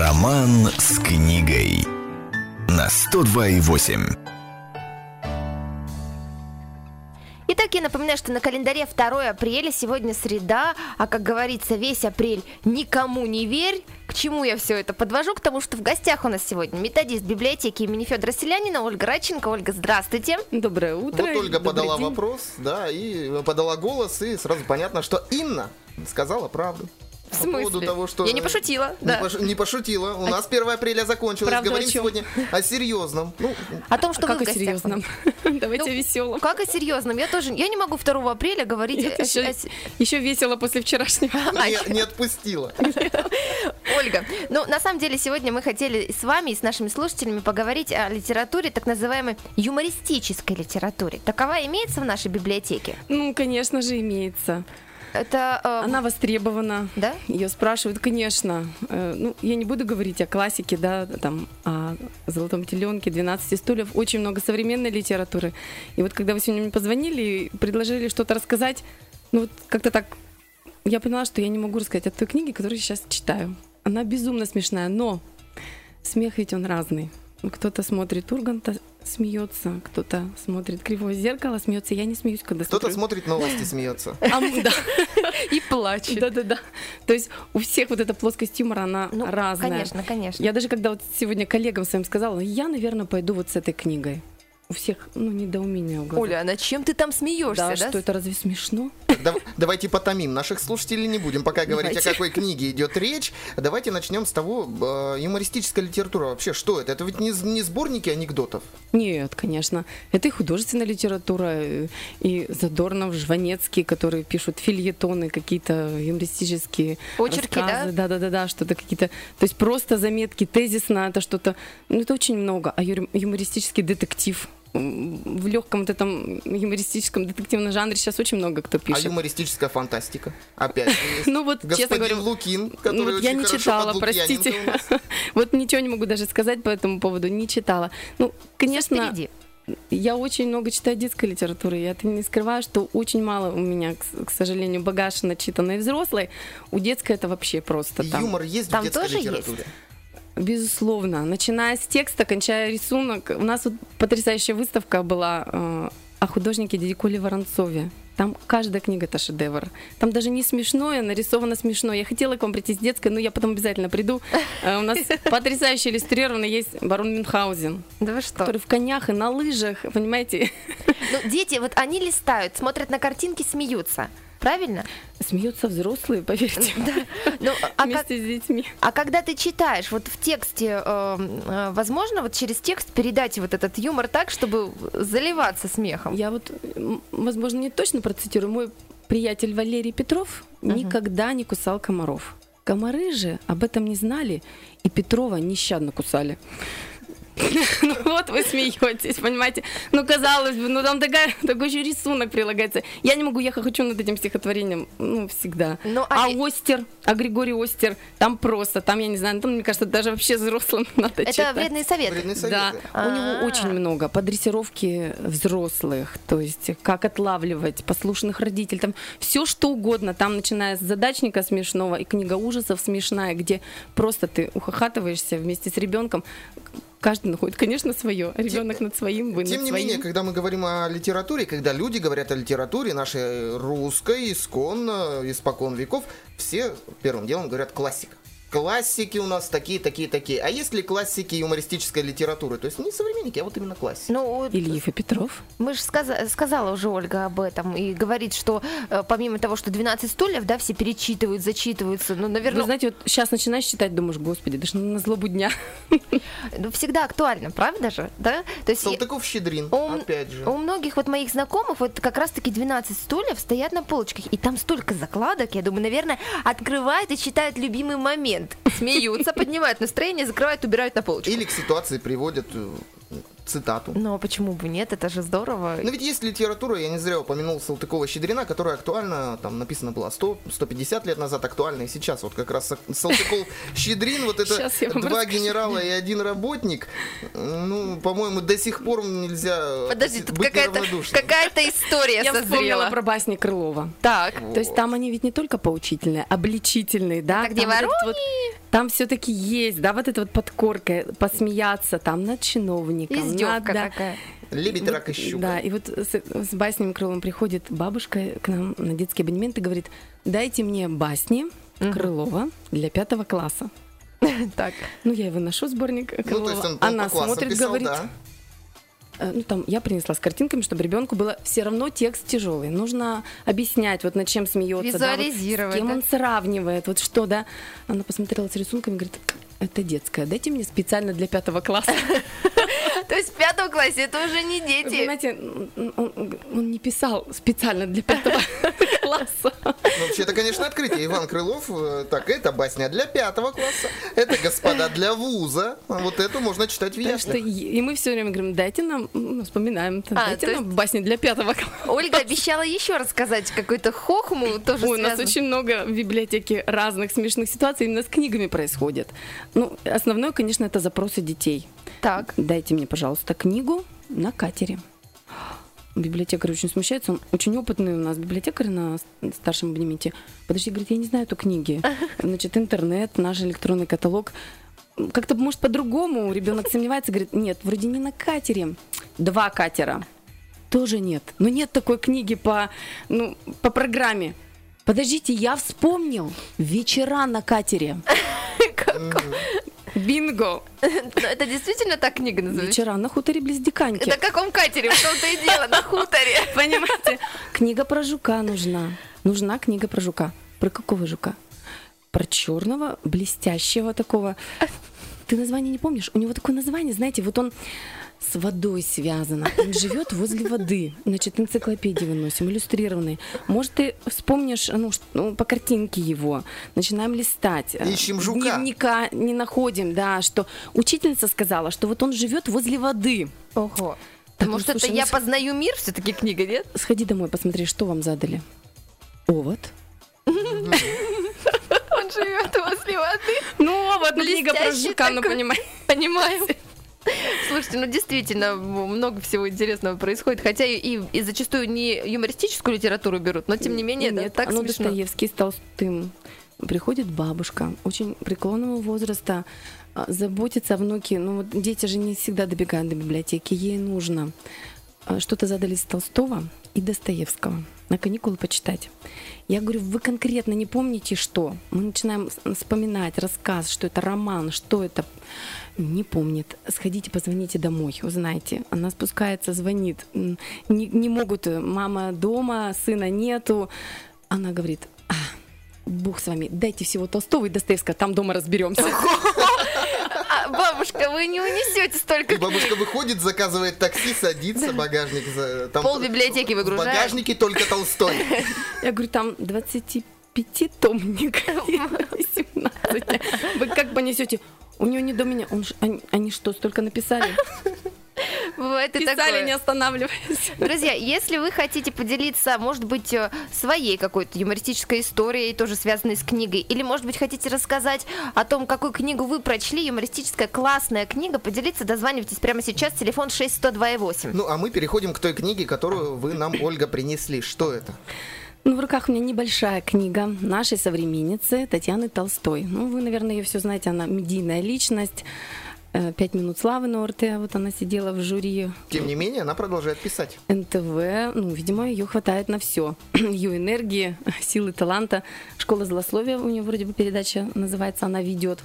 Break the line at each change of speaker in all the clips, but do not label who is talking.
Роман с книгой на 102,8.
Итак, я напоминаю, что на календаре 2 апреля, сегодня среда, а как говорится, весь апрель никому не верь. К чему я все это подвожу? К тому, что в гостях у нас сегодня методист библиотеки имени Федора Селянина Ольга Радченко. Ольга, здравствуйте.
Доброе утро.
Вот Ольга подала
день.
вопрос, да, и подала голос, и сразу понятно, что Инна сказала правду.
В
По поводу
смысле?
того, что...
Я не пошутила,
Не,
да.
пош- не пошутила. У нас 1 апреля закончилось.
Правда,
Говорим
о чем?
сегодня о серьезном. Ну,
О том, что
А как о
гостях.
серьезном? Давайте
Ну,
о веселом.
Как о серьезном? Я тоже, я не могу 2 апреля говорить о- о-
Еще,
о
еще весело после вчерашнего.
не, не отпустила.
Ольга, ну, на самом деле, сегодня мы хотели с вами и с нашими слушателями поговорить о литературе, так называемой юмористической литературе. Такова имеется в нашей библиотеке?
Ну, конечно же, имеется.
Это... э,
Она востребована.
Да?
Ее спрашивают, конечно. Э, Ну, я не буду говорить о классике, да, там, о «Золотом теленке», «12 стульев». Очень много современной литературы. И вот когда вы сегодня мне позвонили и предложили что-то рассказать, ну, вот как-то так я поняла, что я не могу рассказать о той книге, которую я сейчас читаю. Она безумно смешная, но смех ведь он разный. Кто-то смотрит Урганта, смеется, кто-то смотрит Кривое зеркало, смеется. Я не смеюсь, когда
Кто-то
смотрю.
смотрит новости, смеется.
А, да.
И плачет.
Да-да-да. То есть у всех вот эта плоскость юмора, она
Ну,
разная.
Конечно, конечно.
Я даже когда вот сегодня коллегам своим сказала, я, наверное, пойду вот с этой книгой. У всех, ну, недоумение в глазах.
Оля, а над чем ты там смеешься,
да,
да?
что это разве смешно?
Да- Давайте потомим. Наших слушателей не будем пока говорить,
Давайте.
о какой книге идет речь. Давайте начнем с того, э, юмористическая литература вообще, что это? Это ведь не, не сборники анекдотов.
Нет, конечно. Это и художественная литература, э, и Задорнов, Жванецкий, которые пишут фильетоны, какие-то юмористические
Очерки, да?
рассказы. Да-да-да, что-то какие-то... То есть просто заметки, тезисно, это что-то... Ну, это очень много. А юмористический детектив в легком вот этом юмористическом детективном жанре сейчас очень много кто
А
пишет.
юмористическая фантастика. Опять.
Ну вот, честно
Господин
говоря,
Лукин, который
ну, вот я не читала, простите. Вот ничего не могу даже сказать по этому поводу, не читала. Ну, конечно, я очень много читаю детской литературы. Я это не скрываю, что очень мало у меня, к, сожалению, багаж начитанной взрослой. У детской это вообще просто там.
Юмор есть
Там
в детской
тоже есть?
Безусловно. Начиная с текста, кончая рисунок. У нас вот потрясающая выставка была э, о художнике Дидикуле Воронцове. Там каждая книга это шедевр. Там даже не смешное, нарисовано смешно. Я хотела к вам прийти с детской, но я потом обязательно приду. Э, У нас потрясающе иллюстрированно есть барон Мюнхгаузен,
Да вы что?
который в конях и на лыжах, понимаете,
Ну, дети, вот они листают, смотрят на картинки, смеются. Правильно?
Смеются взрослые, поверьте,
Ну, а, как-
вместе с детьми.
а когда ты читаешь, вот в тексте, э, э, возможно, вот через текст передать вот этот юмор так, чтобы заливаться смехом?
Я вот, возможно, не точно процитирую. Мой приятель Валерий Петров никогда не кусал комаров. Комары же об этом не знали, и Петрова нещадно кусали. Ну вот вы смеетесь, понимаете? Ну, казалось бы, ну там такая, такой еще рисунок прилагается. Я не могу, я хочу над этим стихотворением, ну, всегда.
Ну,
а
а
Остер, а Григорий Остер, там просто, там, я не знаю, там, мне кажется, даже вообще взрослым надо
Это
читать.
вредные советы.
Вредные
Да,
советы.
у
А.
него очень много по дрессировке взрослых, то есть как отлавливать послушных родителей, там все что угодно, там начиная с задачника смешного и книга ужасов смешная, где просто ты ухахатываешься вместе с ребенком. Каждый находит, конечно, свое. Ребенок над своим, вы
Тем
над
не
своим.
менее, когда мы говорим о литературе, когда люди говорят о литературе нашей русской, исконно, испокон веков, все первым делом говорят классика. Классики у нас такие, такие, такие. А есть ли классики юмористической литературы? То есть не современники, а вот именно классики.
Ну,
Ильев и Петров.
мы же сказала уже Ольга об этом и говорит, что э, помимо того, что 12 стульев, да, все перечитывают, зачитываются, ну,
Вы
наверное,
знаете, вот сейчас начинаешь читать, думаешь, господи, даже на злобу дня.
ну, всегда актуально, правда же, да? То есть
Салтыков-Щедрин,
у,
опять же.
у многих вот моих знакомых вот как раз-таки 12 стульев стоят на полочках, и там столько закладок, я думаю, наверное, открывают и читают любимый момент, смеются, поднимают настроение, закрывают, убирают на полочку.
Или к ситуации приводят э, цитату.
Но почему бы нет? Это же здорово.
Но ведь есть литература, я не зря упомянул Салтыкова-Щедрина, которая актуальна, там написано было 100-150 лет назад, актуальна и сейчас. Вот как раз Салтыков-Щедрин, вот это два генерала и один работник, ну, по-моему, до сих пор нельзя
Подожди, тут какая-то какая-то история
Я вспомнила
созрела.
про басни Крылова.
Так.
То есть там они ведь не только поучительные, обличительные, да?
Это где
Там там все-таки есть, да, вот эта вот подкорка, посмеяться там над чиновником.
Издевка
над-
такая.
Лебедь,
Вот,
рак и щука.
Да, и вот с, с басням Крыловым приходит бабушка к нам на детский абонемент и говорит, дайте мне басни Крылова для пятого класса.
Так.
Ну, я и выношу сборник
Ну,
Крылова.
то есть он, он
Она
по
смотрит,
писал,
говорит,
да.
Э, ну там я принесла с картинками, чтобы ребенку было все равно текст тяжелый. Нужно объяснять, вот над чем смеется, да, вот с кем
да?
он сравнивает, вот что, да. Она посмотрела с рисунками, говорит, это детская, дайте мне специально для пятого класса.
То есть в пятом классе это уже не
Вы
дети.
Понимаете, он, не писал специально для пятого класса.
Ну, вообще, это, конечно, открытие. Иван Крылов, э, так, это басня для пятого класса, это господа для вуза. А Вот эту можно читать в яслях.
и мы все время говорим, дайте нам, вспоминаем,
А,
дайте нам басни для пятого класса.
Ольга обещала еще рассказать какую-то хохму, тоже
Ой, у нас очень много в библиотеке разных смешных ситуаций именно с книгами происходит. Ну, основное, конечно, это запросы детей.
Так.
Дайте мне, пожалуйста, книгу на катере. Библиотекарь очень смущается, он очень опытный у нас библиотекарь на старшем абонементе. Подожди, говорит, я не знаю эту книги. Значит, интернет, наш электронный каталог. Как-то, может, по-другому ребенок сомневается, говорит, нет, вроде не на катере. Два катера. Тоже нет. Но нет такой книги по, ну, по программе. Подождите, я вспомнил. Вечера на катере. Бинго.
Но Это действительно так книга называется?
Вечера на хуторе близ Диканьки.
На каком катере? В том-то и дело, на хуторе.
Понимаете? Книга про жука нужна. Нужна книга про жука. Про какого жука? Про черного, блестящего такого. Ты название не помнишь? У него такое название, знаете, вот он с водой связан. Он живет возле воды. Значит, энциклопедии выносим, иллюстрированные. Может, ты вспомнишь ну, ну, по картинке его. Начинаем листать.
Ищем жука.
Дневника не находим, да, что учительница сказала, что вот он живет возле воды.
Ого.
Так,
Может,
ну,
это
слушай,
«Я
ну, с-
познаю мир» все-таки книга, нет?
Сходи домой, посмотри, что вам задали. Овод.
Он живет возле воды.
Ну, овод, ну, книга про жука, ну,
такой.
понимаешь.
Понимаю. Слушайте, ну действительно много всего интересного происходит, хотя и, и- и зачастую не юмористическую литературу берут, но тем не менее это
Нет,
так
оно
смешно.
Достоевский с Толстым. Приходит бабушка, очень преклонного возраста, а, заботится о внуке. Ну, вот дети же не всегда добегают до библиотеки, ей нужно. А, Что-то задали с Толстого и Достоевского на каникулы почитать. Я говорю, вы конкретно не помните, что? Мы начинаем вспоминать рассказ, что это роман, что это. Не помнит. Сходите, позвоните домой, узнаете. Она спускается, звонит. Не, не могут, э, мама дома, сына нету. Она говорит, «А, Бог с вами, дайте всего Толстого и Достоевского, там дома разберемся.
Бабушка, вы не унесете столько
И бабушка выходит, заказывает такси, садится, багажник... Там
Пол библиотеки
В
выгружает.
багажнике только Толстой.
Я говорю, там 25 томник, 18. Вы как понесете? У нее не до меня. Он ж- они, они что, столько написали?
Бывает и
Писали,
такое.
не останавливаясь.
Друзья, если вы хотите поделиться, может быть, э, своей какой-то юмористической историей, тоже связанной с книгой, или, может быть, хотите рассказать о том, какую книгу вы прочли, юмористическая классная книга, поделиться, дозванивайтесь прямо сейчас, телефон 6102,8.
Ну, а мы переходим к той книге, которую вы нам, Ольга, принесли. Что это?
Ну, в руках у меня небольшая книга нашей современницы Татьяны Толстой. Ну, вы, наверное, ее все знаете, она медийная личность. Э, Пять минут славы на ОРТ, вот она сидела в жюри
Тем не менее, она продолжает писать.
НТВ, ну, видимо, ее хватает на все. Ее энергии, силы, таланта. Школа злословия у нее вроде бы передача называется, она ведет.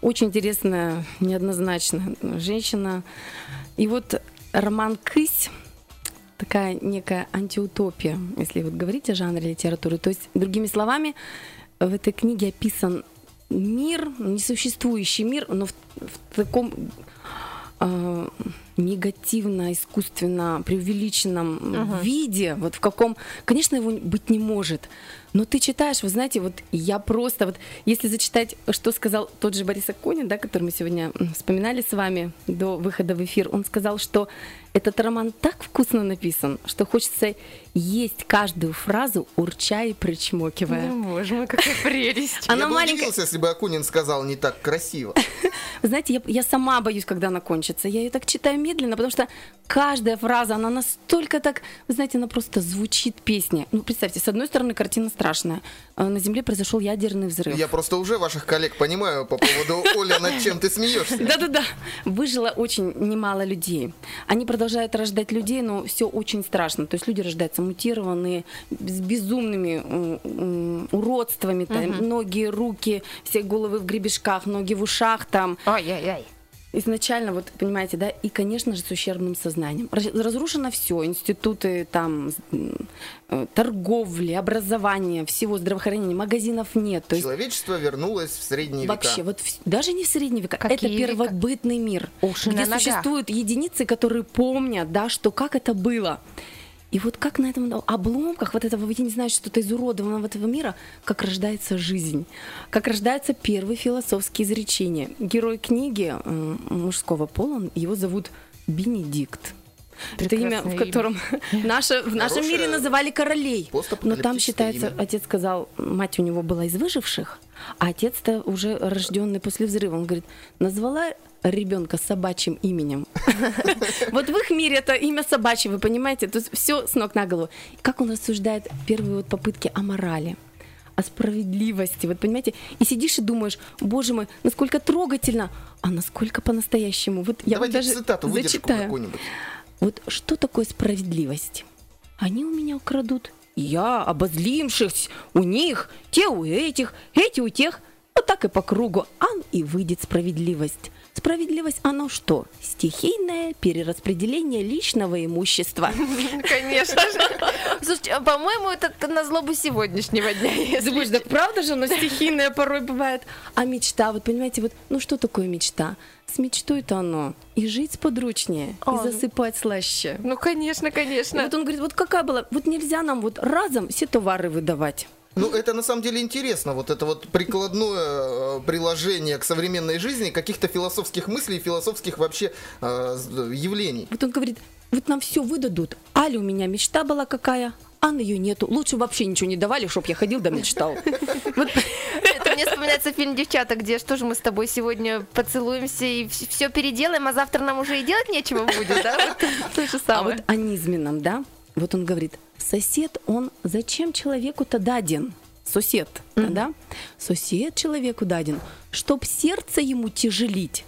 Очень интересная, неоднозначная женщина. И вот роман «Кысь», такая некая антиутопия, если вот говорить о жанре литературы. То есть, другими словами, в этой книге описан мир, несуществующий мир, но в, в таком э, негативно, искусственно, преувеличенном виде, вот в каком, конечно, его быть не может. Но ты читаешь, вы знаете, вот я просто, вот если зачитать, что сказал тот же Борис Акунин, да, который мы сегодня вспоминали с вами до выхода в эфир, он сказал, что этот роман так вкусно написан, что хочется есть каждую фразу, урча и причмокивая.
боже мой, какая прелесть.
Она
Я бы
маленькая.
удивился, если бы Акунин сказал не так красиво.
Вы знаете, я, я сама боюсь, когда она кончится. Я ее так читаю медленно, потому что каждая фраза, она настолько так, вы знаете, она просто звучит песня. Ну, представьте, с одной стороны, картина страшная. Э, На Земле произошел ядерный взрыв.
Я просто уже ваших коллег понимаю по поводу Оля, над чем ты смеешься.
Да-да-да. Выжило очень немало людей. Они продолжают рождать людей, но все очень страшно. То есть люди рождаются мутированные, с безумными уродствами. Там, Ноги, руки, все головы в гребешках, ноги в ушах там.
Ой-ой-ой.
Изначально, вот понимаете, да, и, конечно же, с ущербным сознанием. Раз- Разрушено все, институты там, э, торговли, образование, всего здравоохранения, магазинов нет. То есть
Человечество вернулось в средние
Вообще,
века.
вот вс- даже не в средние века,
Какие
это
века?
первобытный мир,
Уши
где
на
существуют единицы, которые помнят, да, что как это было. И вот как на этом обломках вот этого, я не знаю, что-то изуродованного этого мира, как рождается жизнь, как рождаются первые философские изречения. Герой книги мужского пола, он- его зовут Бенедикт. Это имя,
Прекрасное
в котором наше, в нашем
Хорошее
мире называли королей. Но там считается,
имя.
отец сказал, мать у него была из выживших, а отец-то уже рожденный после взрыва. Он говорит, назвала ребенка собачьим именем. Вот в их мире это имя собачье, вы понимаете? То есть все с ног на голову. Как он рассуждает первые вот попытки о морали о справедливости, вот понимаете, и сидишь и думаешь, боже мой, насколько трогательно, а насколько по-настоящему. Вот я вот
Давайте
даже
цитату,
зачитаю. Вот что такое справедливость? Они у меня украдут. Я обозлившись у них, те у этих, эти у тех. Вот так и по кругу. Ан и выйдет справедливость. Справедливость, оно что? Стихийное перераспределение личного имущества.
Конечно же. Слушайте, а, по-моему, это на злобу сегодняшнего дня.
Думаешь, да правда же, но стихийное порой бывает. А мечта, вот понимаете, вот, ну что такое мечта? С мечтой-то оно и жить подручнее,
А, ну.
и засыпать слаще.
Ну, конечно,
И
конечно.
вот он говорит, вот какая была, вот нельзя нам вот разом все товары выдавать.
Ну, это на самом деле интересно, вот это вот прикладное э, приложение к современной жизни каких-то философских мыслей, философских вообще э, явлений.
Вот он говорит, вот нам все выдадут. Аля у меня мечта была какая, а ее нету. Лучше вообще ничего не давали, чтоб я ходил да мечтал.
Это мне вспоминается фильм «Девчата», где что же мы с тобой сегодня поцелуемся и все переделаем, а завтра нам уже и делать нечего будет, да? Вот То же
А вот о низменном, да? Вот он говорит, сосед, он зачем человеку-то даден? Сосед, да? Сосед человеку даден, чтоб сердце ему тяжелить,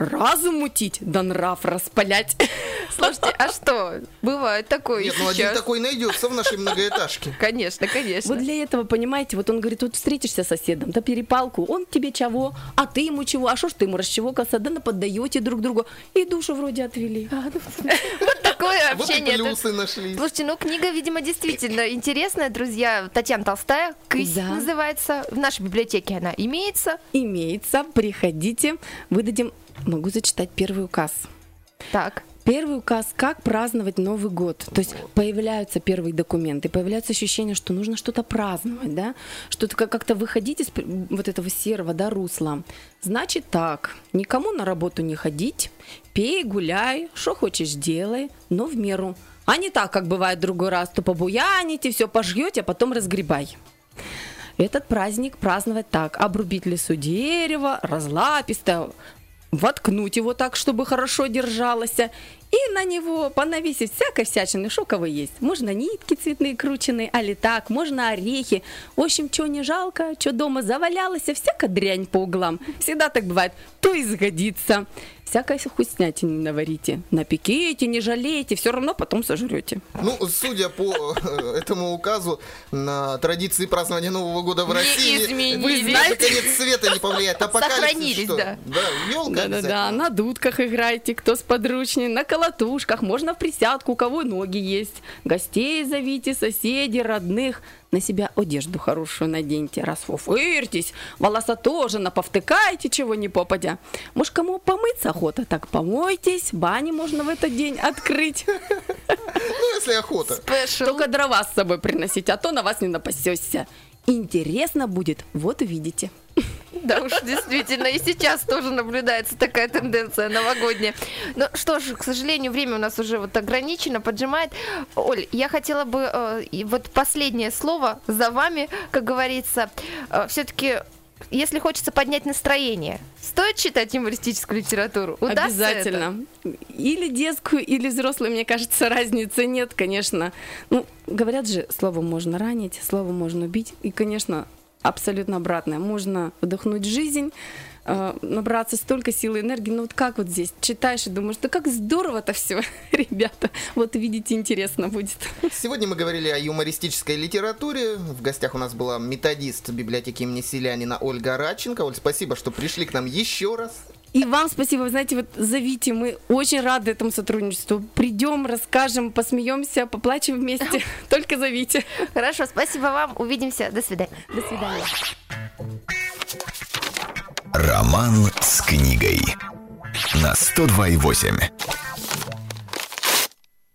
разум мутить, да нрав распалять.
Слушайте, а что? Бывает такое
Нет, ну один такой найдется в нашей многоэтажке.
Конечно, конечно.
Вот для этого, понимаете, вот он говорит, вот встретишься с соседом, да перепалку, он тебе чего, а ты ему чего, а что ж ты ему расчевокался, да наподдаете друг другу, и душу вроде отвели.
Вот такое
Вот
общение. Это-
плюсы нашли.
Слушайте, ну книга, видимо, действительно интересная, друзья. Татьяна Толстая, «Кысь»
Да.
называется. В нашей библиотеке она имеется.
Имеется, приходите, выдадим, могу зачитать первый указ.
Так.
Первый указ, как праздновать Новый год. То есть появляются первые документы, появляется ощущение, что нужно что-то праздновать, да, что-то как- как-то выходить из вот этого серого, да, русла. Значит так, никому на работу не ходить, пей, гуляй, что хочешь делай, но в меру. А не так, как бывает другой раз, то побуяните, все пожьете, а потом разгребай. Этот праздник праздновать так. Обрубить лесу дерево, разлаписто, воткнуть его так, чтобы хорошо держалось, и на него понавесить всякой всячины, шоково есть. Можно нитки цветные крученные, али так, можно орехи. В общем, что не жалко, что дома завалялось, всякая дрянь по углам. Всегда так бывает, то и сгодится. Всякой вкуснятины наварите. Напеките, не жалейте, все равно потом сожрете.
Ну, судя по э, этому указу, на традиции празднования Нового года в
Не
России...
изменились.
Вы знаете, конец света не повлияет. Апокалипсис
Сохранились,
что?
да.
Да, елка
Да-да-да, на дудках играйте, кто с подручней, на колотушках, можно в присядку, у кого ноги есть. Гостей зовите, соседей, родных. На себя одежду хорошую наденьте, расфуфырьтесь, волоса тоже наповтыкайте, чего не попадя. Может, кому помыться охота, так помойтесь, бани можно в этот день открыть.
Ну, если охота.
Спешл.
Только дрова с собой приносить, а то на вас не напасешься. Интересно будет, вот увидите.
Да уж, действительно, и сейчас тоже наблюдается такая тенденция новогодняя. Ну что ж, к сожалению, время у нас уже вот ограничено, поджимает. Оль, я хотела бы, э, и вот последнее слово за вами, как говорится, все-таки если хочется поднять настроение, стоит читать юмористическую литературу? Удастся
Обязательно. Или детскую, или взрослую, мне кажется, разницы нет, конечно. Ну, говорят же, словом можно ранить, словом можно убить. И, конечно, абсолютно обратное. Можно вдохнуть жизнь, э, набраться столько силы и энергии. Ну вот как вот здесь читаешь и думаешь, да как здорово-то все, ребята. Вот видите, интересно будет.
Сегодня мы говорили о юмористической литературе. В гостях у нас была методист библиотеки имени Селянина Ольга Радченко. Оль, спасибо, что пришли к нам еще раз.
И вам спасибо, вы знаете, вот зовите, мы очень рады этому сотрудничеству. Придем, расскажем, посмеемся, поплачем вместе. Только зовите.
Хорошо, спасибо вам, увидимся, до свидания.
До свидания.
Роман с книгой на 102,8.